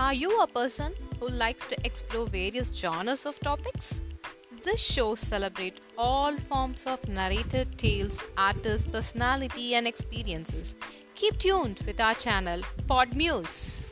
Are you a person who likes to explore various genres of topics? This show celebrates all forms of narrated tales, artists, personality and experiences. Keep tuned with our channel Podmuse.